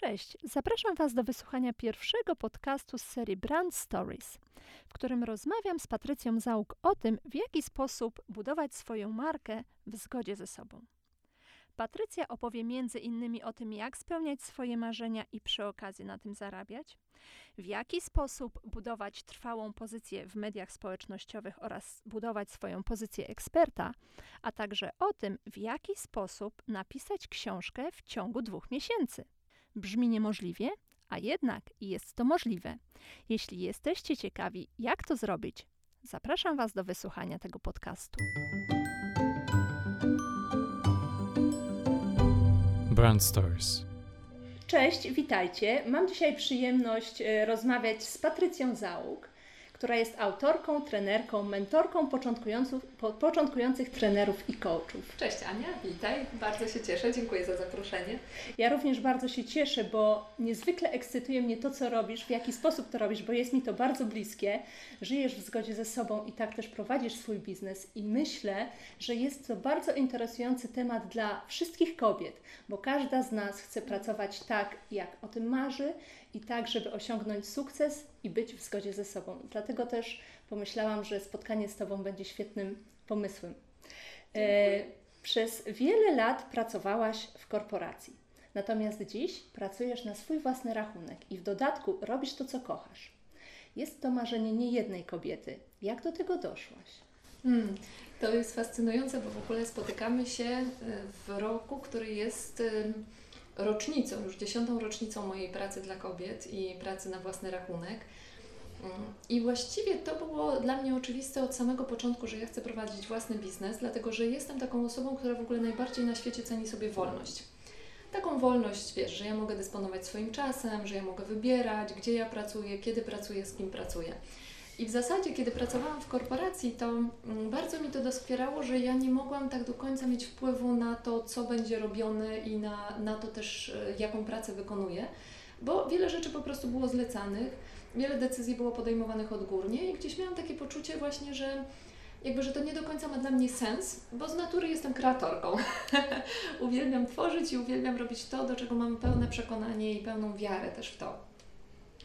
Cześć, zapraszam Was do wysłuchania pierwszego podcastu z serii Brand Stories, w którym rozmawiam z Patrycją Załuk o tym, w jaki sposób budować swoją markę w zgodzie ze sobą. Patrycja opowie między innymi o tym, jak spełniać swoje marzenia i przy okazji na tym zarabiać, w jaki sposób budować trwałą pozycję w mediach społecznościowych oraz budować swoją pozycję eksperta, a także o tym, w jaki sposób napisać książkę w ciągu dwóch miesięcy. Brzmi niemożliwie, a jednak jest to możliwe. Jeśli jesteście ciekawi, jak to zrobić, zapraszam Was do wysłuchania tego podcastu. Brand Stories. Cześć, witajcie. Mam dzisiaj przyjemność e, rozmawiać z Patrycją Załuk, która jest autorką, trenerką, mentorką początkujących, po, początkujących trenerów i coachów. Cześć Ania, witaj. Bardzo się cieszę, dziękuję za zaproszenie. Ja również bardzo się cieszę, bo niezwykle ekscytuje mnie to, co robisz, w jaki sposób to robisz, bo jest mi to bardzo bliskie. Żyjesz w zgodzie ze sobą i tak też prowadzisz swój biznes i myślę, że jest to bardzo interesujący temat dla wszystkich kobiet, bo każda z nas chce pracować tak, jak o tym marzy i tak, żeby osiągnąć sukces i być w zgodzie ze sobą. Dlatego też pomyślałam, że spotkanie z Tobą będzie świetnym pomysłem. E, przez wiele lat pracowałaś w korporacji, natomiast dziś pracujesz na swój własny rachunek i w dodatku robisz to, co kochasz. Jest to marzenie niejednej kobiety. Jak do tego doszłaś? Hmm, to jest fascynujące, bo w ogóle spotykamy się e, w roku, który jest rocznicą, już dziesiątą rocznicą mojej pracy dla kobiet i pracy na własny rachunek. I właściwie to było dla mnie oczywiste od samego początku, że ja chcę prowadzić własny biznes, dlatego że jestem taką osobą, która w ogóle najbardziej na świecie ceni sobie wolność. Taką wolność, wiesz, że ja mogę dysponować swoim czasem, że ja mogę wybierać, gdzie ja pracuję, kiedy pracuję, z kim pracuję. I w zasadzie, kiedy pracowałam w korporacji, to mm, bardzo mi to doskwierało, że ja nie mogłam tak do końca mieć wpływu na to, co będzie robione i na, na to też, e, jaką pracę wykonuję, bo wiele rzeczy po prostu było zlecanych, wiele decyzji było podejmowanych odgórnie i gdzieś miałam takie poczucie właśnie, że jakby, że to nie do końca ma dla mnie sens, bo z natury jestem kreatorką. uwielbiam tworzyć i uwielbiam robić to, do czego mam pełne przekonanie i pełną wiarę też w to.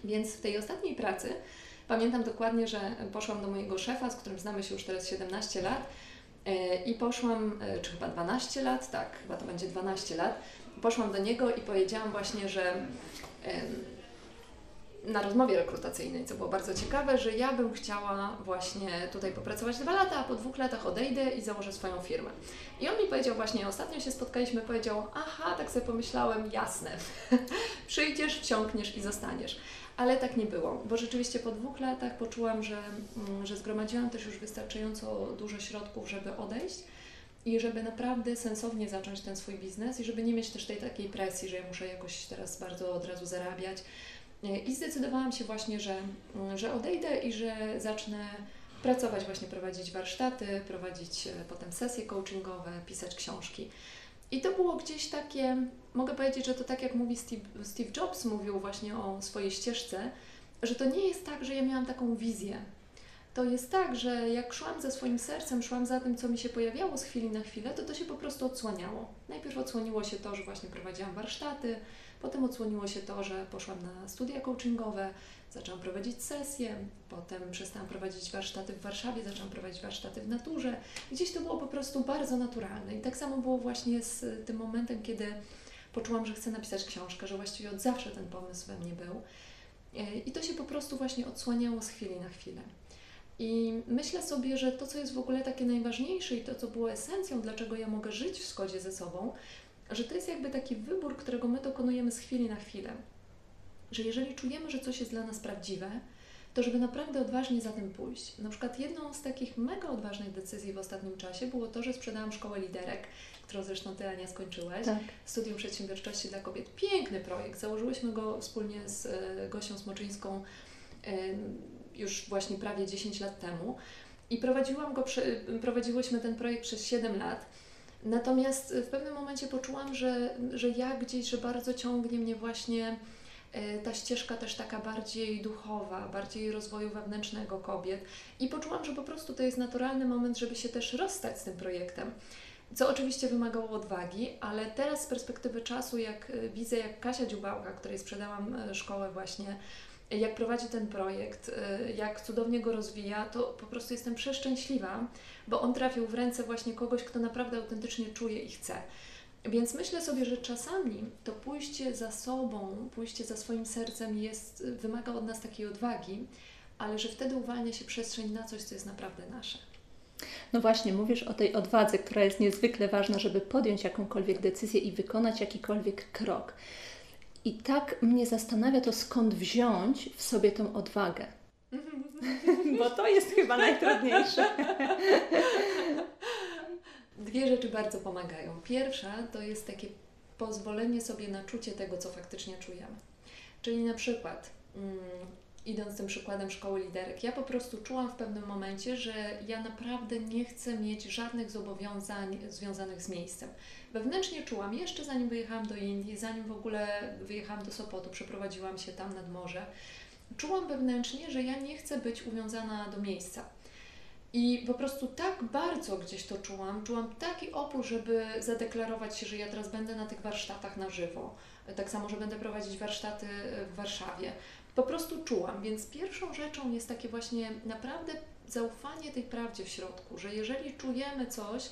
Więc w tej ostatniej pracy Pamiętam dokładnie, że poszłam do mojego szefa, z którym znamy się już teraz 17 lat e, i poszłam, e, czy chyba 12 lat, tak, chyba to będzie 12 lat, poszłam do niego i powiedziałam właśnie, że na rozmowie rekrutacyjnej, co było bardzo ciekawe, że ja bym chciała właśnie tutaj popracować dwa lata, a po dwóch latach odejdę i założę swoją firmę. I on mi powiedział właśnie, ostatnio się spotkaliśmy, powiedział, aha, tak sobie pomyślałem, jasne, przyjdziesz, wciągniesz i zostaniesz. Ale tak nie było, bo rzeczywiście po dwóch latach poczułam, że, mm, że zgromadziłam też już wystarczająco dużo środków, żeby odejść i żeby naprawdę sensownie zacząć ten swój biznes i żeby nie mieć też tej takiej presji, że ja muszę jakoś teraz bardzo od razu zarabiać. I zdecydowałam się właśnie, że, mm, że odejdę i że zacznę pracować, właśnie prowadzić warsztaty, prowadzić e, potem sesje coachingowe, pisać książki. I to było gdzieś takie, mogę powiedzieć, że to tak jak mówi Steve, Steve Jobs, mówił właśnie o swojej ścieżce, że to nie jest tak, że ja miałam taką wizję. To jest tak, że jak szłam za swoim sercem, szłam za tym, co mi się pojawiało z chwili na chwilę, to to się po prostu odsłaniało. Najpierw odsłoniło się to, że właśnie prowadziłam warsztaty, potem odsłoniło się to, że poszłam na studia coachingowe, zaczęłam prowadzić sesje, potem przestałam prowadzić warsztaty w Warszawie, zaczęłam prowadzić warsztaty w naturze. Gdzieś to było po prostu bardzo naturalne. I tak samo było właśnie z tym momentem, kiedy poczułam, że chcę napisać książkę, że właściwie od zawsze ten pomysł we mnie był. I to się po prostu właśnie odsłaniało z chwili na chwilę. I myślę sobie, że to, co jest w ogóle takie najważniejsze i to, co było esencją, dlaczego ja mogę żyć w zgodzie ze sobą, że to jest jakby taki wybór, którego my dokonujemy z chwili na chwilę że jeżeli czujemy, że coś jest dla nas prawdziwe, to żeby naprawdę odważnie za tym pójść. Na przykład jedną z takich mega odważnych decyzji w ostatnim czasie było to, że sprzedałam szkołę liderek, którą zresztą Ty, Ania, skończyłeś. Tak. Studium Przedsiębiorczości dla Kobiet. Piękny projekt. Założyłyśmy go wspólnie z e, Gosią Smoczyńską już właśnie prawie 10 lat temu i prowadziłam go, prowadziłyśmy ten projekt przez 7 lat. Natomiast w pewnym momencie poczułam, że, że ja gdzieś, że bardzo ciągnie mnie właśnie E, ta ścieżka też taka bardziej duchowa, bardziej rozwoju wewnętrznego kobiet i poczułam, że po prostu to jest naturalny moment, żeby się też rozstać z tym projektem. co oczywiście wymagało odwagi, ale teraz z perspektywy czasu, jak y, widzę, jak Kasia Dziubałka, której sprzedałam y, szkołę właśnie, jak prowadzi ten projekt, jak cudownie go rozwija, to po prostu jestem przeszczęśliwa, bo on trafił w ręce właśnie kogoś, kto naprawdę autentycznie czuje i chce. Więc myślę sobie, że czasami to pójście za sobą, pójście za swoim sercem jest, wymaga od nas takiej odwagi, ale że wtedy uwalnia się przestrzeń na coś, co jest naprawdę nasze. No właśnie, mówisz o tej odwadze, która jest niezwykle ważna, żeby podjąć jakąkolwiek decyzję i wykonać jakikolwiek krok. I tak mnie zastanawia to, skąd wziąć w sobie tą odwagę. Bo to jest chyba najtrudniejsze. Dwie rzeczy bardzo pomagają. Pierwsza to jest takie pozwolenie sobie na czucie tego, co faktycznie czujemy. Czyli na przykład, mm, idąc tym przykładem szkoły liderek, ja po prostu czułam w pewnym momencie, że ja naprawdę nie chcę mieć żadnych zobowiązań związanych z miejscem. Wewnętrznie czułam, jeszcze zanim wyjechałam do Indii, zanim w ogóle wyjechałam do Sopotu, przeprowadziłam się tam nad morze, czułam wewnętrznie, że ja nie chcę być uwiązana do miejsca. I po prostu tak bardzo gdzieś to czułam, czułam taki opór, żeby zadeklarować się, że ja teraz będę na tych warsztatach na żywo. Tak samo, że będę prowadzić warsztaty w Warszawie. Po prostu czułam, więc pierwszą rzeczą jest takie właśnie naprawdę zaufanie tej prawdzie w środku, że jeżeli czujemy coś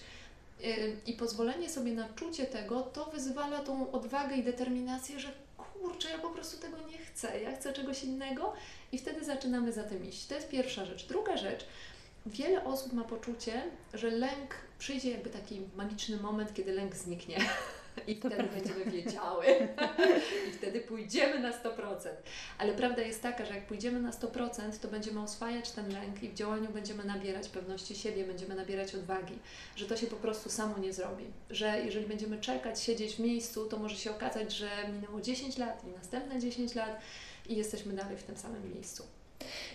yy, i pozwolenie sobie na czucie tego, to wyzwala tą odwagę i determinację, że kurczę, ja po prostu tego nie chcę, ja chcę czegoś innego i wtedy zaczynamy za tym iść. To jest pierwsza rzecz. Druga rzecz, wiele osób ma poczucie, że lęk przyjdzie jakby taki magiczny moment, kiedy lęk zniknie. I wtedy prawda. będziemy wiedziały. I wtedy pójdziemy na 100%. Ale prawda jest taka, że jak pójdziemy na 100%, to będziemy oswajać ten lęk i w działaniu będziemy nabierać pewności siebie, będziemy nabierać odwagi, że to się po prostu samo nie zrobi. Że jeżeli będziemy czekać, siedzieć w miejscu, to może się okazać, że minęło 10 lat i następne 10 lat i jesteśmy dalej w tym samym miejscu.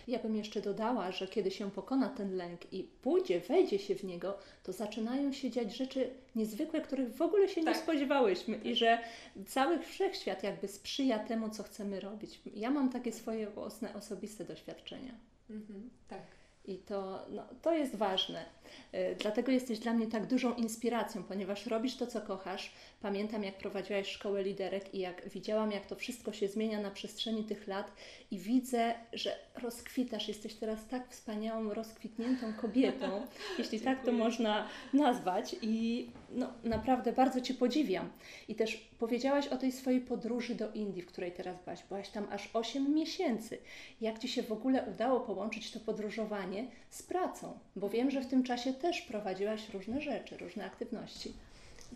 Ja bym jeszcze dodała, że kiedy się pokona ten lęk i pójdzie, wejdzie się w niego, to zaczynają się dziać rzeczy niezwykłe, których w ogóle się tak. nie spodziewałyśmy i że cały wszechświat jakby sprzyja temu, co chcemy robić. Ja mam takie swoje własne, osobiste doświadczenia. Mhm, tak. I to, no, to jest ważne. Y, dlatego jesteś dla mnie tak dużą inspiracją, ponieważ robisz to, co kochasz. Pamiętam, jak prowadziłaś szkołę liderek i jak widziałam, jak to wszystko się zmienia na przestrzeni tych lat i widzę, że rozkwitasz. Jesteś teraz tak wspaniałą, rozkwitniętą kobietą, jeśli tak to można nazwać. I no, naprawdę bardzo Cię podziwiam. I też powiedziałaś o tej swojej podróży do Indii, w której teraz byłaś. Byłaś tam aż 8 miesięcy. Jak Ci się w ogóle udało połączyć to podróżowanie z pracą? Bo wiem, że w tym czasie też prowadziłaś różne rzeczy, różne aktywności.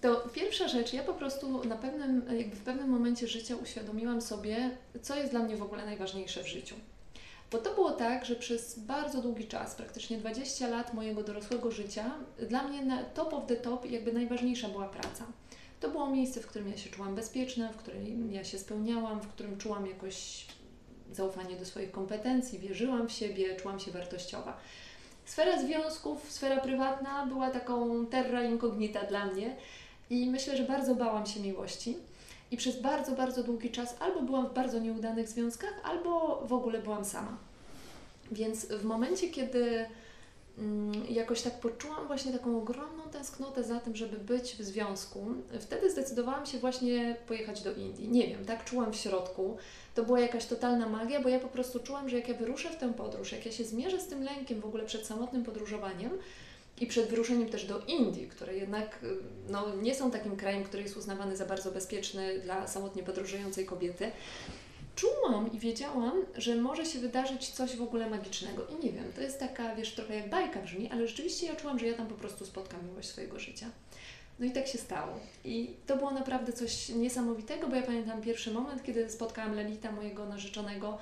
To pierwsza rzecz, ja po prostu na pewnym, jakby w pewnym momencie życia uświadomiłam sobie, co jest dla mnie w ogóle najważniejsze w życiu. Bo to było tak, że przez bardzo długi czas, praktycznie 20 lat mojego dorosłego życia, dla mnie top of the top jakby najważniejsza była praca. To było miejsce, w którym ja się czułam bezpieczna, w którym ja się spełniałam, w którym czułam jakoś zaufanie do swoich kompetencji, wierzyłam w siebie, czułam się wartościowa. Sfera związków, sfera prywatna była taką terra incognita dla mnie i myślę, że bardzo bałam się miłości. I przez bardzo, bardzo długi czas albo byłam w bardzo nieudanych związkach, albo w ogóle byłam sama. Więc w momencie, kiedy mm, jakoś tak poczułam właśnie taką ogromną tęsknotę za tym, żeby być w związku, wtedy zdecydowałam się właśnie pojechać do Indii. Nie wiem, tak czułam w środku. To była jakaś totalna magia, bo ja po prostu czułam, że jak ja wyruszę w tę podróż, jak ja się zmierzę z tym lękiem w ogóle przed samotnym podróżowaniem, i przed wyruszeniem też do Indii, które jednak no, nie są takim krajem, który jest uznawany za bardzo bezpieczny dla samotnie podróżującej kobiety, czułam i wiedziałam, że może się wydarzyć coś w ogóle magicznego. I nie wiem, to jest taka, wiesz, trochę jak bajka brzmi, ale rzeczywiście ja czułam, że ja tam po prostu spotkam miłość swojego życia. No i tak się stało. I to było naprawdę coś niesamowitego, bo ja pamiętam pierwszy moment, kiedy spotkałam Lelita, mojego narzeczonego.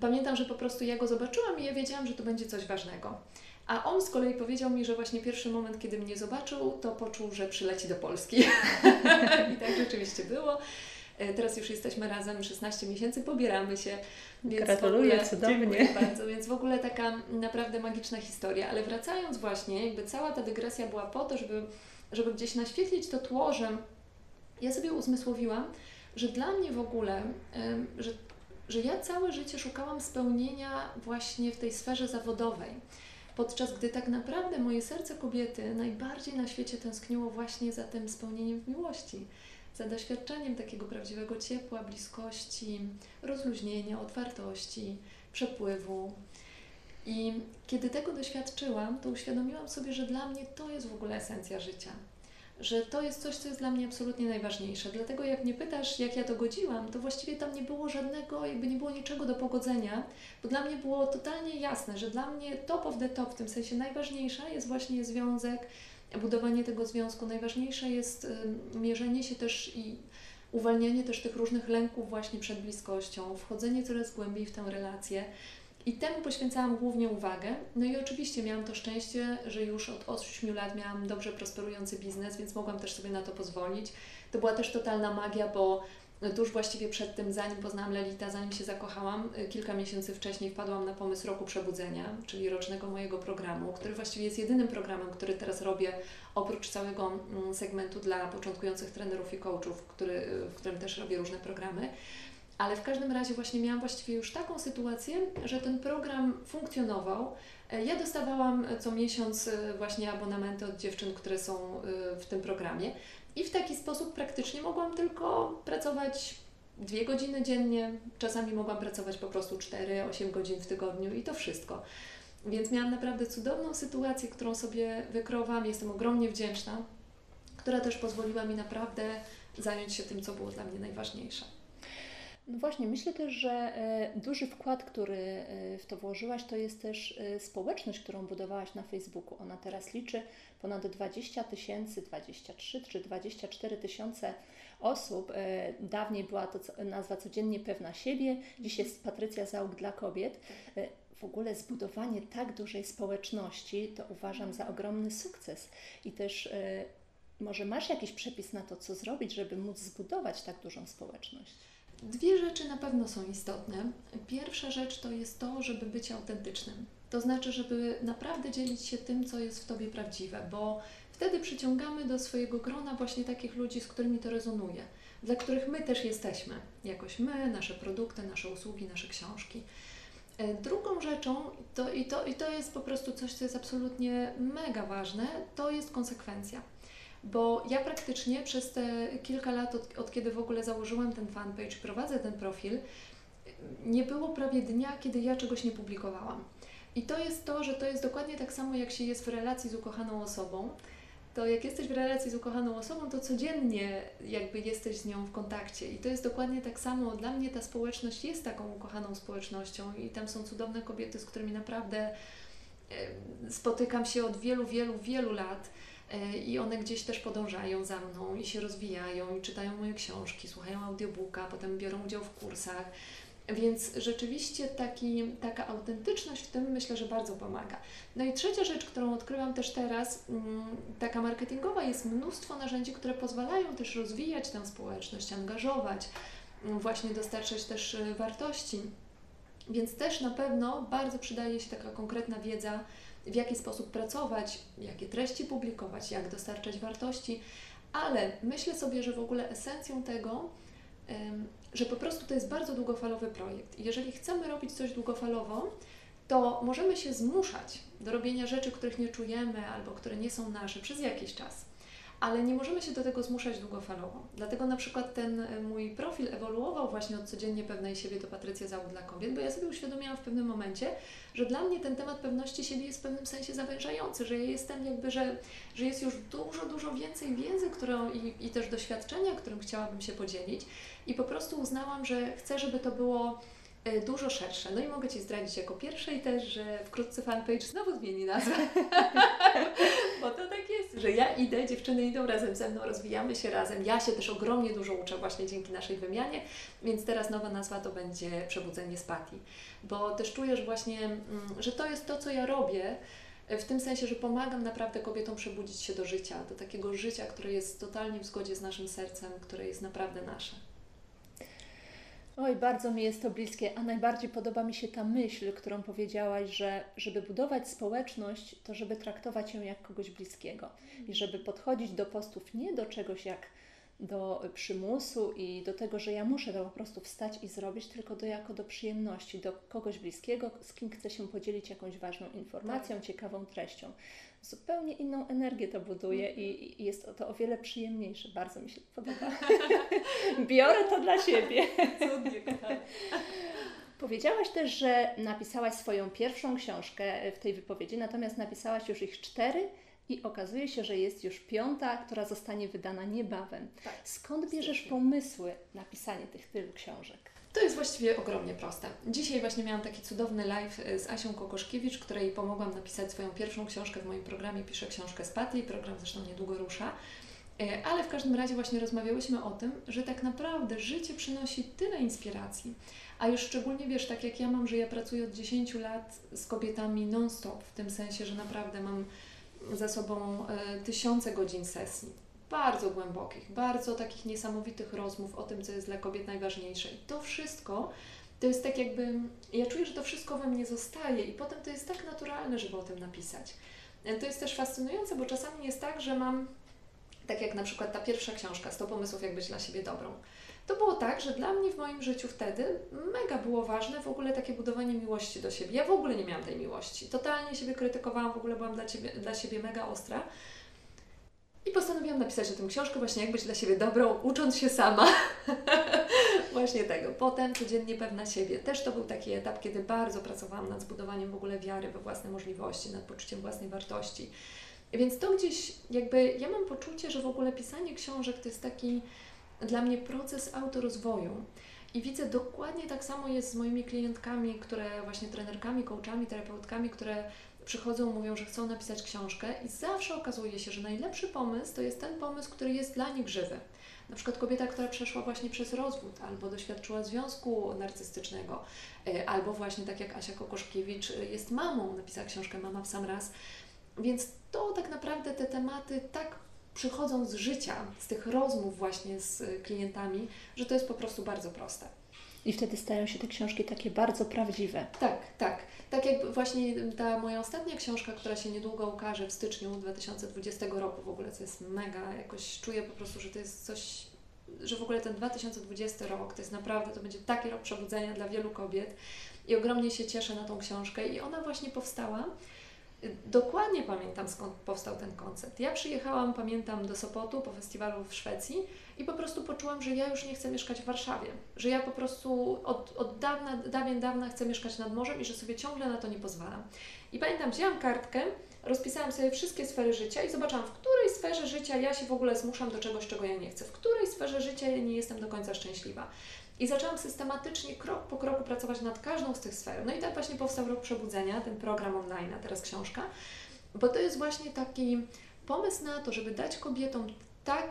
Pamiętam, że po prostu ja go zobaczyłam i ja wiedziałam, że to będzie coś ważnego. A on z kolei powiedział mi, że właśnie pierwszy moment, kiedy mnie zobaczył, to poczuł, że przyleci do Polski. I tak rzeczywiście było. E, teraz już jesteśmy razem 16 miesięcy, pobieramy się. Więc Gratuluję, ogóle, cudownie. bardzo, więc w ogóle taka naprawdę magiczna historia. Ale wracając właśnie, jakby cała ta dygresja była po to, żeby, żeby gdzieś naświetlić to tło, że ja sobie uzmysłowiłam, że dla mnie w ogóle, że, że ja całe życie szukałam spełnienia właśnie w tej sferze zawodowej Podczas gdy tak naprawdę moje serce kobiety najbardziej na świecie tęskniło właśnie za tym spełnieniem w miłości, za doświadczeniem takiego prawdziwego ciepła, bliskości, rozluźnienia, otwartości, przepływu. I kiedy tego doświadczyłam, to uświadomiłam sobie, że dla mnie to jest w ogóle esencja życia. Że to jest coś, co jest dla mnie absolutnie najważniejsze. Dlatego jak mnie pytasz, jak ja to godziłam, to właściwie tam nie było żadnego, jakby nie było niczego do pogodzenia, bo dla mnie było totalnie jasne, że dla mnie top of the top, w tym sensie najważniejsza jest właśnie związek, budowanie tego związku. Najważniejsze jest y, mierzenie się też i uwalnianie też tych różnych lęków właśnie przed bliskością, wchodzenie coraz głębiej w tę relację. I temu poświęcałam głównie uwagę. No i oczywiście miałam to szczęście, że już od 8 lat miałam dobrze prosperujący biznes, więc mogłam też sobie na to pozwolić. To była też totalna magia, bo tuż właściwie przed tym, zanim poznałam Lelita, zanim się zakochałam, y, kilka miesięcy wcześniej wpadłam na pomysł Roku Przebudzenia, czyli rocznego mojego programu, który właściwie jest jedynym programem, który teraz robię oprócz całego mm, segmentu dla początkujących trenerów i coachów, który, y, w którym też robię różne programy. Ale w każdym razie właśnie miałam właściwie już taką sytuację, że ten program funkcjonował. E, ja dostawałam co miesiąc y, właśnie abonamenty od dziewczyn, które są w tym programie. I w taki sposób praktycznie mogłam tylko pracować dwie godziny dziennie, czasami mogłam pracować po prostu 4-8 godzin w tygodniu i to wszystko. Więc miałam naprawdę cudowną sytuację, którą sobie wykrołam. Jestem ogromnie wdzięczna, która też pozwoliła mi naprawdę zająć się tym, co było dla mnie najważniejsze. No właśnie, myślę też, że e, duży wkład, który e, w to włożyłaś, to jest też e, społeczność, którą budowałaś na Facebooku. Ona teraz liczy ponad 20 tysięcy, 23 czy 24 tysiące osób. Dawniej była to nazwa codziennie pewna siebie, dziś jest Patrycja Załóg dla kobiet. W ogóle zbudowanie tak dużej społeczności to uważam za ogromny sukces i też może masz jakiś przepis na to, co zrobić, żeby móc zbudować tak dużą społeczność? Dwie rzeczy na pewno są istotne. Pierwsza rzecz to jest to, żeby być autentycznym. To znaczy, żeby naprawdę dzielić się tym, co jest w Tobie prawdziwe, bo wtedy przyciągamy do swojego grona właśnie takich ludzi, z którymi to rezonuje, dla których my też jesteśmy. Jakoś my, nasze produkty, nasze usługi, nasze książki. E, drugą rzeczą, to, i, to, i to jest po prostu coś, co jest absolutnie mega ważne, to jest konsekwencja bo ja praktycznie przez te kilka lat, od, od kiedy w ogóle założyłam ten fanpage, prowadzę ten profil, nie było prawie dnia, kiedy ja czegoś nie publikowałam. I to jest to, że to jest dokładnie tak samo, jak się jest w relacji z ukochaną osobą. To jak jesteś w relacji z ukochaną osobą, to codziennie jakby jesteś z nią w kontakcie. I to jest dokładnie tak samo. Dla mnie ta społeczność jest taką ukochaną społecznością i tam są cudowne kobiety, z którymi naprawdę spotykam się od wielu, wielu, wielu lat. E, i one gdzieś też podążają za mną i się rozwijają i czytają moje książki, słuchają audiobooka, potem biorą udział w kursach. Więc rzeczywiście taki, taka autentyczność w tym myślę, że bardzo pomaga. No i trzecia rzecz, którą odkrywam też teraz, mm, taka marketingowa, jest mnóstwo narzędzi, które pozwalają też rozwijać tę społeczność, angażować, mm, właśnie dostarczać też y, wartości. Więc też na pewno bardzo przydaje się taka konkretna wiedza, w jaki sposób pracować, jakie treści publikować, jak dostarczać wartości, ale myślę sobie, że w ogóle esencją tego, że po prostu to jest bardzo długofalowy projekt. Jeżeli chcemy robić coś długofalowo, to możemy się zmuszać do robienia rzeczy, których nie czujemy albo które nie są nasze przez jakiś czas ale nie możemy się do tego zmuszać długofalowo. Dlatego na przykład ten e, mój profil ewoluował właśnie od codziennie pewnej siebie do Patrycja Załóg dla kobiet, bo ja sobie uświadomiłam w pewnym momencie, że dla mnie ten temat pewności siebie jest w pewnym sensie zawężający, że ja jestem jakby, że, że jest już dużo, dużo więcej wiedzy którą, i, i też doświadczenia, którym chciałabym się podzielić i po prostu uznałam, że chcę, żeby to było dużo szersze. No i mogę Ci zdradzić jako pierwszej też, że wkrótce fanpage znowu zmieni nazwę. Bo to tak jest, że ja idę, dziewczyny idą razem ze mną, rozwijamy się razem. Ja się też ogromnie dużo uczę właśnie dzięki naszej wymianie, więc teraz nowa nazwa to będzie Przebudzenie z Pati. Bo też czujesz właśnie, mm, że to jest to, co ja robię, w tym sensie, że pomagam naprawdę kobietom przebudzić się do życia, do takiego życia, które jest totalnie w zgodzie z naszym sercem, które jest naprawdę nasze. Oj, bardzo mi jest to bliskie, a najbardziej podoba mi się ta myśl, którą powiedziałaś, że żeby budować społeczność, to żeby traktować ją jak kogoś bliskiego i żeby podchodzić do postów nie do czegoś jak do przymusu i do tego, że ja muszę to po prostu wstać i zrobić, tylko do jako do przyjemności, do kogoś bliskiego, z kim chcę się podzielić jakąś ważną informacją, tak. ciekawą treścią. Zupełnie inną energię to buduje i, i jest to o wiele przyjemniejsze. Bardzo mi się podoba. Biorę to dla siebie. Cudnie, Powiedziałaś też, że napisałaś swoją pierwszą książkę w tej wypowiedzi, natomiast napisałaś już ich cztery i okazuje się, że jest już piąta, która zostanie wydana niebawem. Tak, Skąd bierzesz pomysły na pisanie tych tylu książek? To jest właściwie ogromnie proste. Dzisiaj właśnie miałam taki cudowny live e, z Asią Kokoszkiewicz, której pomogłam napisać swoją pierwszą książkę w moim programie Piszę książkę z Paty. Program zresztą niedługo rusza. E, ale w każdym razie właśnie rozmawiałyśmy o tym, że tak naprawdę życie przynosi tyle inspiracji, a już szczególnie wiesz, tak jak ja mam, że ja pracuję od 10 lat z kobietami non-stop, w tym sensie, że naprawdę mam za sobą e, tysiące godzin sesji, bardzo głębokich, bardzo takich niesamowitych rozmów o tym, co jest dla kobiet najważniejsze. I to wszystko to jest tak jakby, ja czuję, że to wszystko we mnie zostaje i potem to jest tak naturalne, żeby o tym napisać. E, to jest też fascynujące, bo czasami jest tak, że mam, tak jak na przykład ta pierwsza książka, 100 pomysłów, jak być dla siebie dobrą. To było tak, że dla mnie w moim życiu wtedy mega było ważne w ogóle takie budowanie miłości do siebie. Ja w ogóle nie miałam tej miłości. Totalnie siebie krytykowałam, w ogóle byłam dla, ciebie, dla siebie mega ostra. I postanowiłam napisać o tym książkę, właśnie jak być dla siebie dobrą, ucząc się sama. właśnie tego. Potem codziennie pewna siebie. Też to był taki etap, kiedy bardzo pracowałam nad zbudowaniem w ogóle wiary we własne możliwości, nad poczuciem własnej wartości. Więc to gdzieś jakby, ja mam poczucie, że w ogóle pisanie książek to jest taki dla mnie proces autorozwoju. I widzę dokładnie tak samo jest z moimi klientkami, które właśnie trenerkami, coachami, terapeutkami, które przychodzą, mówią, że chcą napisać książkę i zawsze okazuje się, że najlepszy pomysł to jest ten pomysł, który jest dla nich żywy. Na przykład kobieta, która przeszła właśnie przez rozwód, albo doświadczyła związku narcystycznego, e, albo właśnie tak jak Asia Kokoszkiewicz e, jest mamą, napisała książkę Mama w sam raz. Więc to tak naprawdę te tematy tak przychodzą z życia, z tych rozmów właśnie z klientami, że to jest po prostu bardzo proste. I wtedy stają się te książki takie bardzo prawdziwe. Tak, tak. Tak jak właśnie ta moja ostatnia książka, która się niedługo ukaże w styczniu 2020 roku w ogóle, co jest mega, jakoś czuję po prostu, że to jest coś, że w ogóle ten 2020 rok to jest naprawdę, to będzie taki rok przebudzenia dla wielu kobiet i ogromnie się cieszę na tą książkę i ona właśnie powstała Dokładnie pamiętam skąd powstał ten koncept. Ja przyjechałam, pamiętam, do Sopotu po festiwalu w Szwecji i po prostu poczułam, że ja już nie chcę mieszkać w Warszawie. Że ja po prostu od, od dawna, dawien dawna chcę mieszkać nad morzem i że sobie ciągle na to nie pozwalam. I pamiętam, wzięłam kartkę, rozpisałam sobie wszystkie sfery życia i zobaczyłam, w której sferze życia ja się w ogóle zmuszam do czegoś, czego ja nie chcę, w której sferze życia ja nie jestem do końca szczęśliwa. I zaczęłam systematycznie, krok po kroku pracować nad każdą z tych sfer. No i tak właśnie powstał Rok Przebudzenia, ten program online, a teraz książka, bo to jest właśnie taki pomysł na to, żeby dać kobietom tak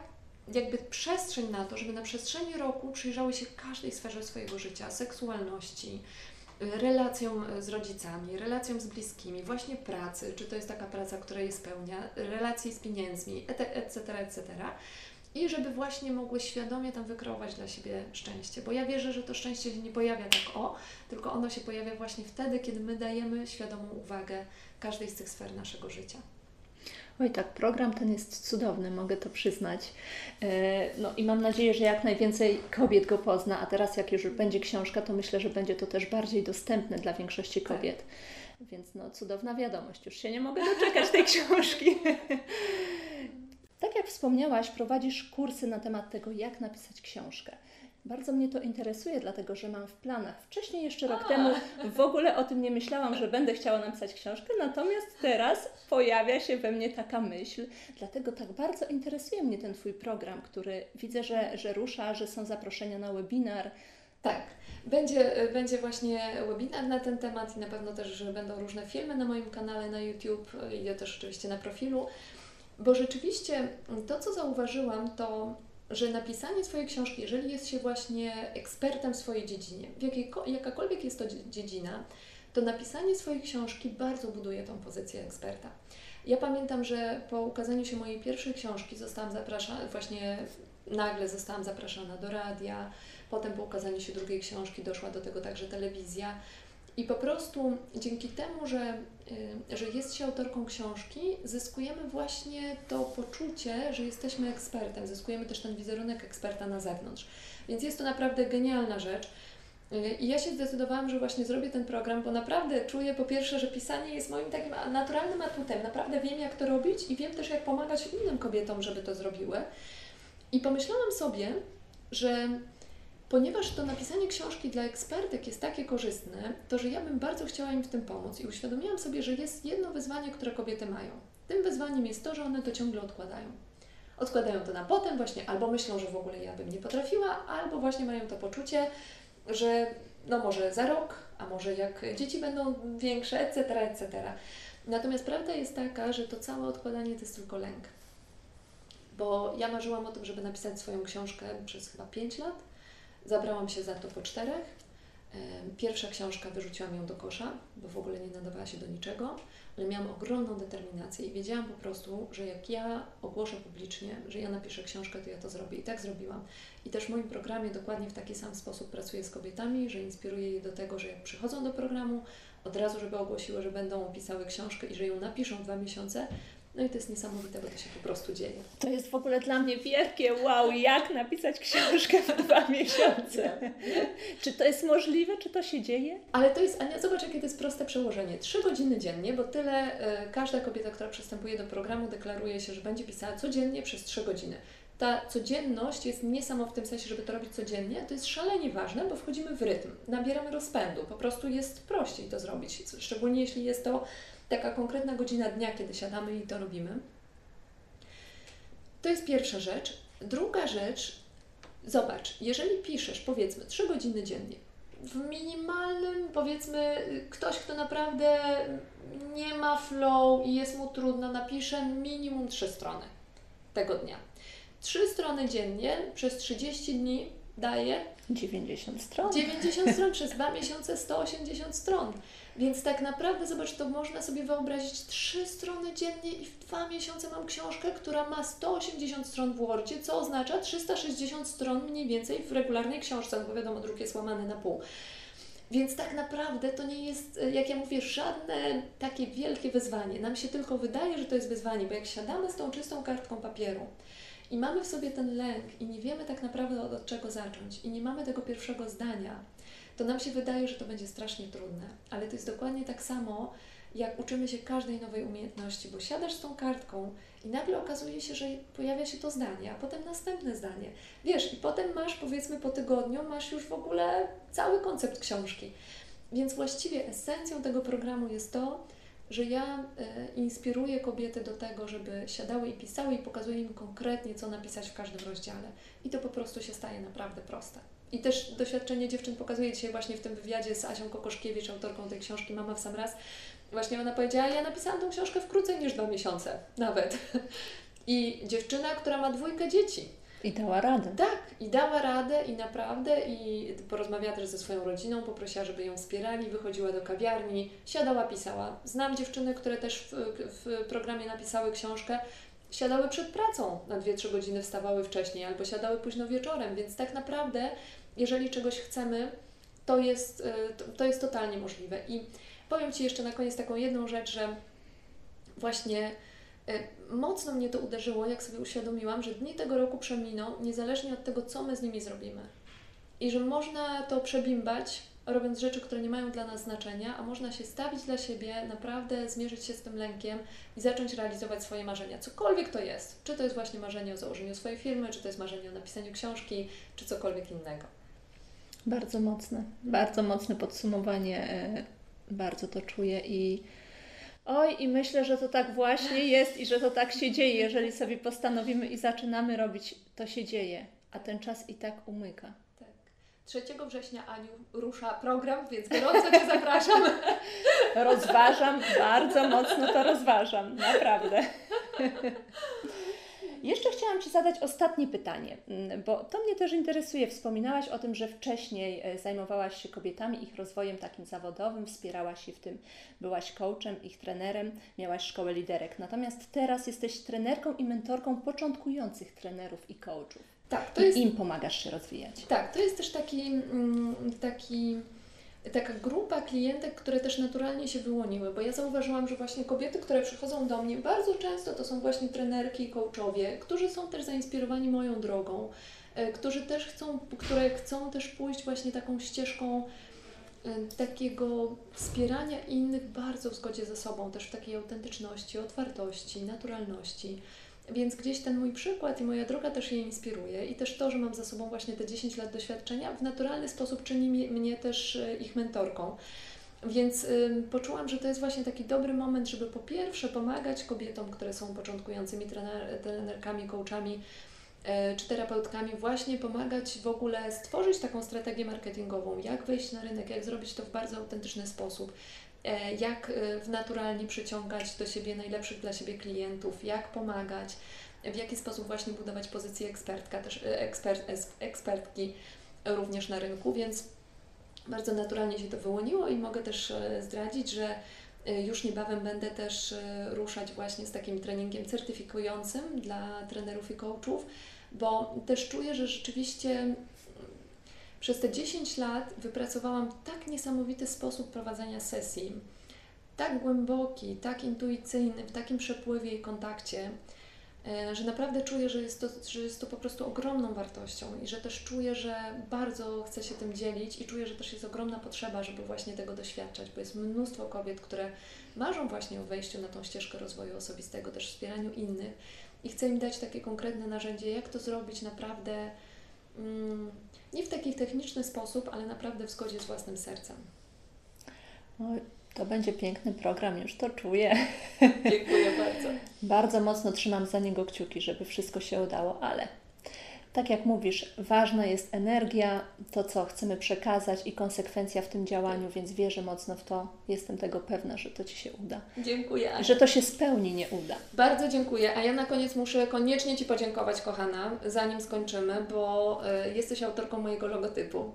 jakby przestrzeń na to, żeby na przestrzeni roku przyjrzały się każdej sferze swojego życia, seksualności, relacjom z rodzicami, relacjom z bliskimi, właśnie pracy, czy to jest taka praca, która je spełnia, relacji z pieniędzmi, etc., etc., etc., i żeby właśnie mogły świadomie tam wykreować dla siebie szczęście. Bo ja wierzę, że to szczęście się nie pojawia tak o, tylko ono się pojawia właśnie wtedy, kiedy my dajemy świadomą uwagę każdej z tych sfer naszego życia. Oj tak, program ten jest cudowny, mogę to przyznać. E, no i mam nadzieję, że jak najwięcej kobiet go pozna, a teraz jak już będzie książka, to myślę, że będzie to też bardziej dostępne dla większości tak. kobiet. Tak. Więc no cudowna wiadomość, już się nie mogę doczekać tej książki. Tak jak wspomniałaś, prowadzisz kursy na temat tego, jak napisać książkę. Bardzo mnie to interesuje, dlatego że mam w planach. Wcześniej, jeszcze rok A. temu, w ogóle o tym nie myślałam, że będę chciała napisać książkę, natomiast teraz pojawia się we mnie taka myśl. Dlatego tak bardzo interesuje mnie ten Twój program, który widzę, że, że rusza, że są zaproszenia na webinar. Tak, będzie, będzie właśnie webinar na ten temat i na pewno też, że będą różne filmy na moim kanale na YouTube i ja też oczywiście na profilu. Bo rzeczywiście to, co zauważyłam, to że napisanie swojej książki, jeżeli jest się właśnie ekspertem w swojej dziedzinie, w jakiej, jakakolwiek jest to dziedzina, to napisanie swojej książki bardzo buduje tą pozycję eksperta. Ja pamiętam, że po ukazaniu się mojej pierwszej książki zostałam zapraszana, właśnie nagle zostałam zapraszana do radia, potem po ukazaniu się drugiej książki doszła do tego także telewizja I po prostu dzięki temu, że, y, że jest się autorką książki, zyskujemy właśnie to poczucie, że jesteśmy ekspertem, zyskujemy też ten wizerunek eksperta na zewnątrz. Więc jest to naprawdę genialna rzecz. Y, I ja się zdecydowałam, że właśnie zrobię ten program, bo naprawdę czuję po pierwsze, że pisanie jest moim takim naturalnym atutem. Naprawdę wiem, jak to robić i wiem też, jak pomagać innym kobietom, żeby to zrobiły. I pomyślałam sobie, że ponieważ to napisanie książki dla ekspertek jest takie korzystne, to że ja bym bardzo chciała im w tym pomóc i uświadomiłam sobie, że jest jedno wyzwanie, które kobiety mają. Tym wyzwaniem jest to, że one to ciągle odkładają. Odkładają to na potem właśnie, albo myślą, że w ogóle ja bym nie potrafiła, albo właśnie mają to poczucie, że no może za rok, a może jak dzieci będą większe, etc., etc. Natomiast prawda jest taka, że to całe odkładanie to jest tylko lęk. Bo ja marzyłam o tym, żeby napisać swoją książkę przez chyba 5 lat. Zabrałam się za to po czterech. Pierwsza książka wyrzuciłam ją do kosza, bo w ogóle nie nadawała się do niczego, ale miałam ogromną determinację i wiedziałam po prostu, że jak ja ogłoszę publicznie, że ja napiszę książkę, to ja to zrobię. I tak zrobiłam. I też w moim programie dokładnie w taki sam sposób pracuję z kobietami, że inspiruję je do tego, że jak przychodzą do programu, od razu, żeby ogłosiły, że będą pisały książkę i że ją napiszą dwa miesiące, no i to jest niesamowite, bo to się po prostu dzieje. To jest w ogóle dla mnie wielkie wow, jak napisać książkę w dwa miesiące. czy to jest możliwe, czy to się dzieje? Ale to jest, Ania, zobacz jakie to jest proste przełożenie. Trzy godziny dziennie, bo tyle y, każda kobieta, która przystępuje do programu, deklaruje się, że będzie pisała codziennie przez trzy godziny ta codzienność jest nie samo w tym sensie, żeby to robić codziennie, to jest szalenie ważne, bo wchodzimy w rytm, nabieramy rozpędu, po prostu jest prościej to zrobić, szczególnie jeśli jest to taka konkretna godzina dnia, kiedy siadamy i to robimy. To jest pierwsza rzecz. Druga rzecz, zobacz, jeżeli piszesz powiedzmy 3 godziny dziennie, w minimalnym, powiedzmy, ktoś, kto naprawdę nie ma flow i jest mu trudno, napisze minimum 3 strony tego dnia. 3 strony dziennie przez 30 dni daje 90 stron. 90 stron przez 2 miesiące 180 stron. Więc tak naprawdę, zobacz, to można sobie wyobrazić trzy strony dziennie i w dwa miesiące mam książkę, która ma 180 stron w Wordzie, co oznacza 360 stron mniej więcej w regularnej książce, no bo wiadomo, druk jest łamany na pół. Więc tak naprawdę to nie jest, jak ja mówię, żadne takie wielkie wyzwanie. Nam się tylko wydaje, że to jest wyzwanie, bo jak siadamy z tą czystą kartką papieru i mamy w sobie ten lęk i nie wiemy tak naprawdę od, od czego zacząć i nie mamy tego pierwszego zdania, to nam się wydaje, że to będzie strasznie trudne, ale to jest dokładnie tak samo, jak uczymy się każdej nowej umiejętności, bo siadasz z tą kartką i nagle okazuje się, że pojawia się to zdanie, a potem następne zdanie. Wiesz, i potem masz, powiedzmy po tygodniu, masz już w ogóle cały koncept książki. Więc właściwie esencją tego programu jest to, że ja e, inspiruję kobiety do tego, żeby siadały i pisały i pokazuję im konkretnie, co napisać w każdym rozdziale. I to po prostu się staje naprawdę proste. I też doświadczenie dziewczyn pokazuje dzisiaj właśnie w tym wywiadzie z Asią Kokoszkiewicz, autorką tej książki Mama w sam raz. Właśnie ona powiedziała, ja napisałam tą książkę w krócej niż dwa miesiące, nawet. I dziewczyna, która ma dwójkę dzieci. I dała radę. Tak, i dała radę i naprawdę i porozmawiała też ze swoją rodziną, poprosiła, żeby ją wspierali, wychodziła do kawiarni, siadała, pisała. Znam dziewczyny, które też w, w programie napisały książkę, siadały przed pracą na 2-3 godziny, wstawały wcześniej albo siadały późno wieczorem, więc tak naprawdę, jeżeli czegoś chcemy, to jest, y, to jest totalnie możliwe. I powiem Ci jeszcze na koniec taką jedną rzecz, że właśnie mocno mnie to uderzyło, jak sobie uświadomiłam, że dni tego roku przeminą, niezależnie od tego, co my z nimi zrobimy. I że można to przebimbać robiąc rzeczy, które nie mają dla nas znaczenia, a można się stawić dla siebie, naprawdę zmierzyć się z tym lękiem i zacząć realizować swoje marzenia. Cokolwiek to jest. Czy to jest właśnie marzenie o założeniu swojej firmy, czy to jest marzenie o napisaniu książki, czy cokolwiek innego. Bardzo mocne, bardzo mocne podsumowanie. E, bardzo to czuję i oj, i myślę, że to tak właśnie jest i że to tak się dzieje. Jeżeli sobie postanowimy i zaczynamy robić, to się dzieje, a ten czas i tak umyka. 3 września Aniu rusza program, więc gorąco Cię zapraszam. Rozważam, bardzo mocno to rozważam, naprawdę. Jeszcze chciałam Ci zadać ostatnie pytanie, mm, bo to mnie też interesuje. Wspominałaś o tym, że wcześniej e, zajmowałaś się kobietami, ich rozwojem takim zawodowym, wspierałaś się w tym, byłaś coachem, ich trenerem, miałaś szkołę liderek. Natomiast teraz jesteś trenerką i mentorką początkujących trenerów i coachów. Tak, to I jest... im pomagasz się rozwijać. Tak, to jest też taki, mm, taki taka grupa klientek, które też naturalnie się wyłoniły, bo ja zauważyłam, że właśnie kobiety, które przychodzą do mnie, bardzo często to są właśnie trenerki i coachowie, którzy są też zainspirowani moją drogą, e, którzy też chcą, które chcą też pójść właśnie taką ścieżką e, takiego wspierania innych bardzo w zgodzie ze sobą, też w takiej autentyczności, otwartości, naturalności. Więc gdzieś ten mój przykład i moja droga też je inspiruje i też to, że mam za sobą właśnie te 10 lat doświadczenia, w naturalny sposób czyni mnie też e, ich mentorką. Więc y, poczułam, że to jest właśnie taki dobry moment, żeby po pierwsze pomagać kobietom, które są początkującymi trener, trenerkami, coachami y, czy terapeutkami, właśnie pomagać w ogóle stworzyć taką strategię marketingową, jak wejść na rynek, jak zrobić to w bardzo autentyczny sposób, jak e, naturalnie przyciągać do siebie najlepszych dla siebie klientów, jak pomagać, w jaki sposób właśnie budować pozycję ekspertka, też e, ekspert, ekspertki również na rynku, więc bardzo naturalnie się to wyłoniło i mogę też zdradzić, że już niebawem będę też ruszać właśnie z takim treningiem certyfikującym dla trenerów i coachów, bo też czuję, że rzeczywiście przez te 10 lat wypracowałam tak niesamowity sposób prowadzenia sesji, tak głęboki, tak intuicyjny, w takim przepływie i kontakcie, e, że naprawdę czuję, że jest, to, że jest to po prostu ogromną wartością i że też czuję, że bardzo chcę się tym dzielić i czuję, że też jest ogromna potrzeba, żeby właśnie tego doświadczać, bo jest mnóstwo kobiet, które marzą właśnie o wejściu na tą ścieżkę rozwoju osobistego, też wspieraniu innych i chcę im dać takie konkretne narzędzie, jak to zrobić naprawdę. Mm, nie w taki techniczny sposób, ale naprawdę w zgodzie z własnym sercem. Oj, to będzie piękny program, już to czuję. Dziękuję bardzo. bardzo mocno trzymam za niego kciuki, żeby wszystko się udało, ale tak jak mówisz, ważna jest energia, to co chcemy przekazać i konsekwencja w tym działaniu, więc wierzę mocno w to. Jestem tego pewna, że to Ci się uda. Dziękuję. Że to się spełni, nie uda. Bardzo dziękuję. A ja na koniec muszę koniecznie Ci podziękować, kochana, zanim skończymy, bo y, jesteś autorką mojego logotypu.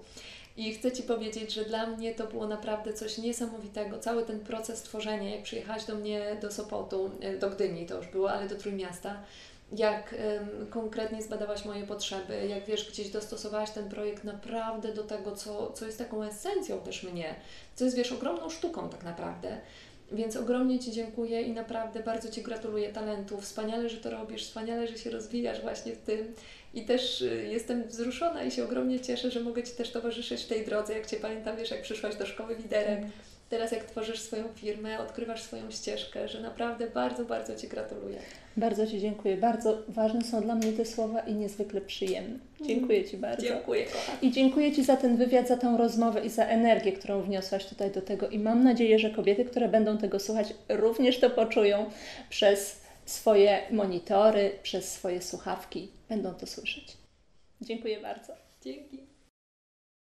I chcę Ci powiedzieć, że dla mnie to było naprawdę coś niesamowitego. Cały ten proces tworzenia, jak przyjechałaś do mnie do Sopotu, y, do Gdyni to już było, ale do Trójmiasta, jak um, konkretnie zbadałaś moje potrzeby, jak wiesz, gdzieś dostosowałaś ten projekt naprawdę do tego, co, co jest taką esencją też mnie, co jest, wiesz, ogromną sztuką tak naprawdę. Więc ogromnie Ci dziękuję i naprawdę bardzo Ci gratuluję talentu. Wspaniale, że to robisz, wspaniale, że się rozwijasz właśnie w tym. I też y, jestem wzruszona i się ogromnie cieszę, że mogę Ci też towarzyszyć w tej drodze. Jak Cię pamiętam, wiesz, jak przyszłaś do szkoły liderek, teraz jak tworzysz swoją firmę, odkrywasz swoją ścieżkę, że naprawdę bardzo, bardzo Ci gratuluję. Bardzo Ci dziękuję. Bardzo ważne są dla mnie te słowa i niezwykle przyjemne. Dziękuję Ci bardzo. Dziękuję, kochana. I dziękuję Ci za ten wywiad, za tą rozmowę i za energię, którą wniosłaś tutaj do tego. I mam nadzieję, że kobiety, które będą tego słuchać, również to poczują przez swoje monitory, przez swoje słuchawki. Będą to słyszeć. Dziękuję bardzo. Dzięki.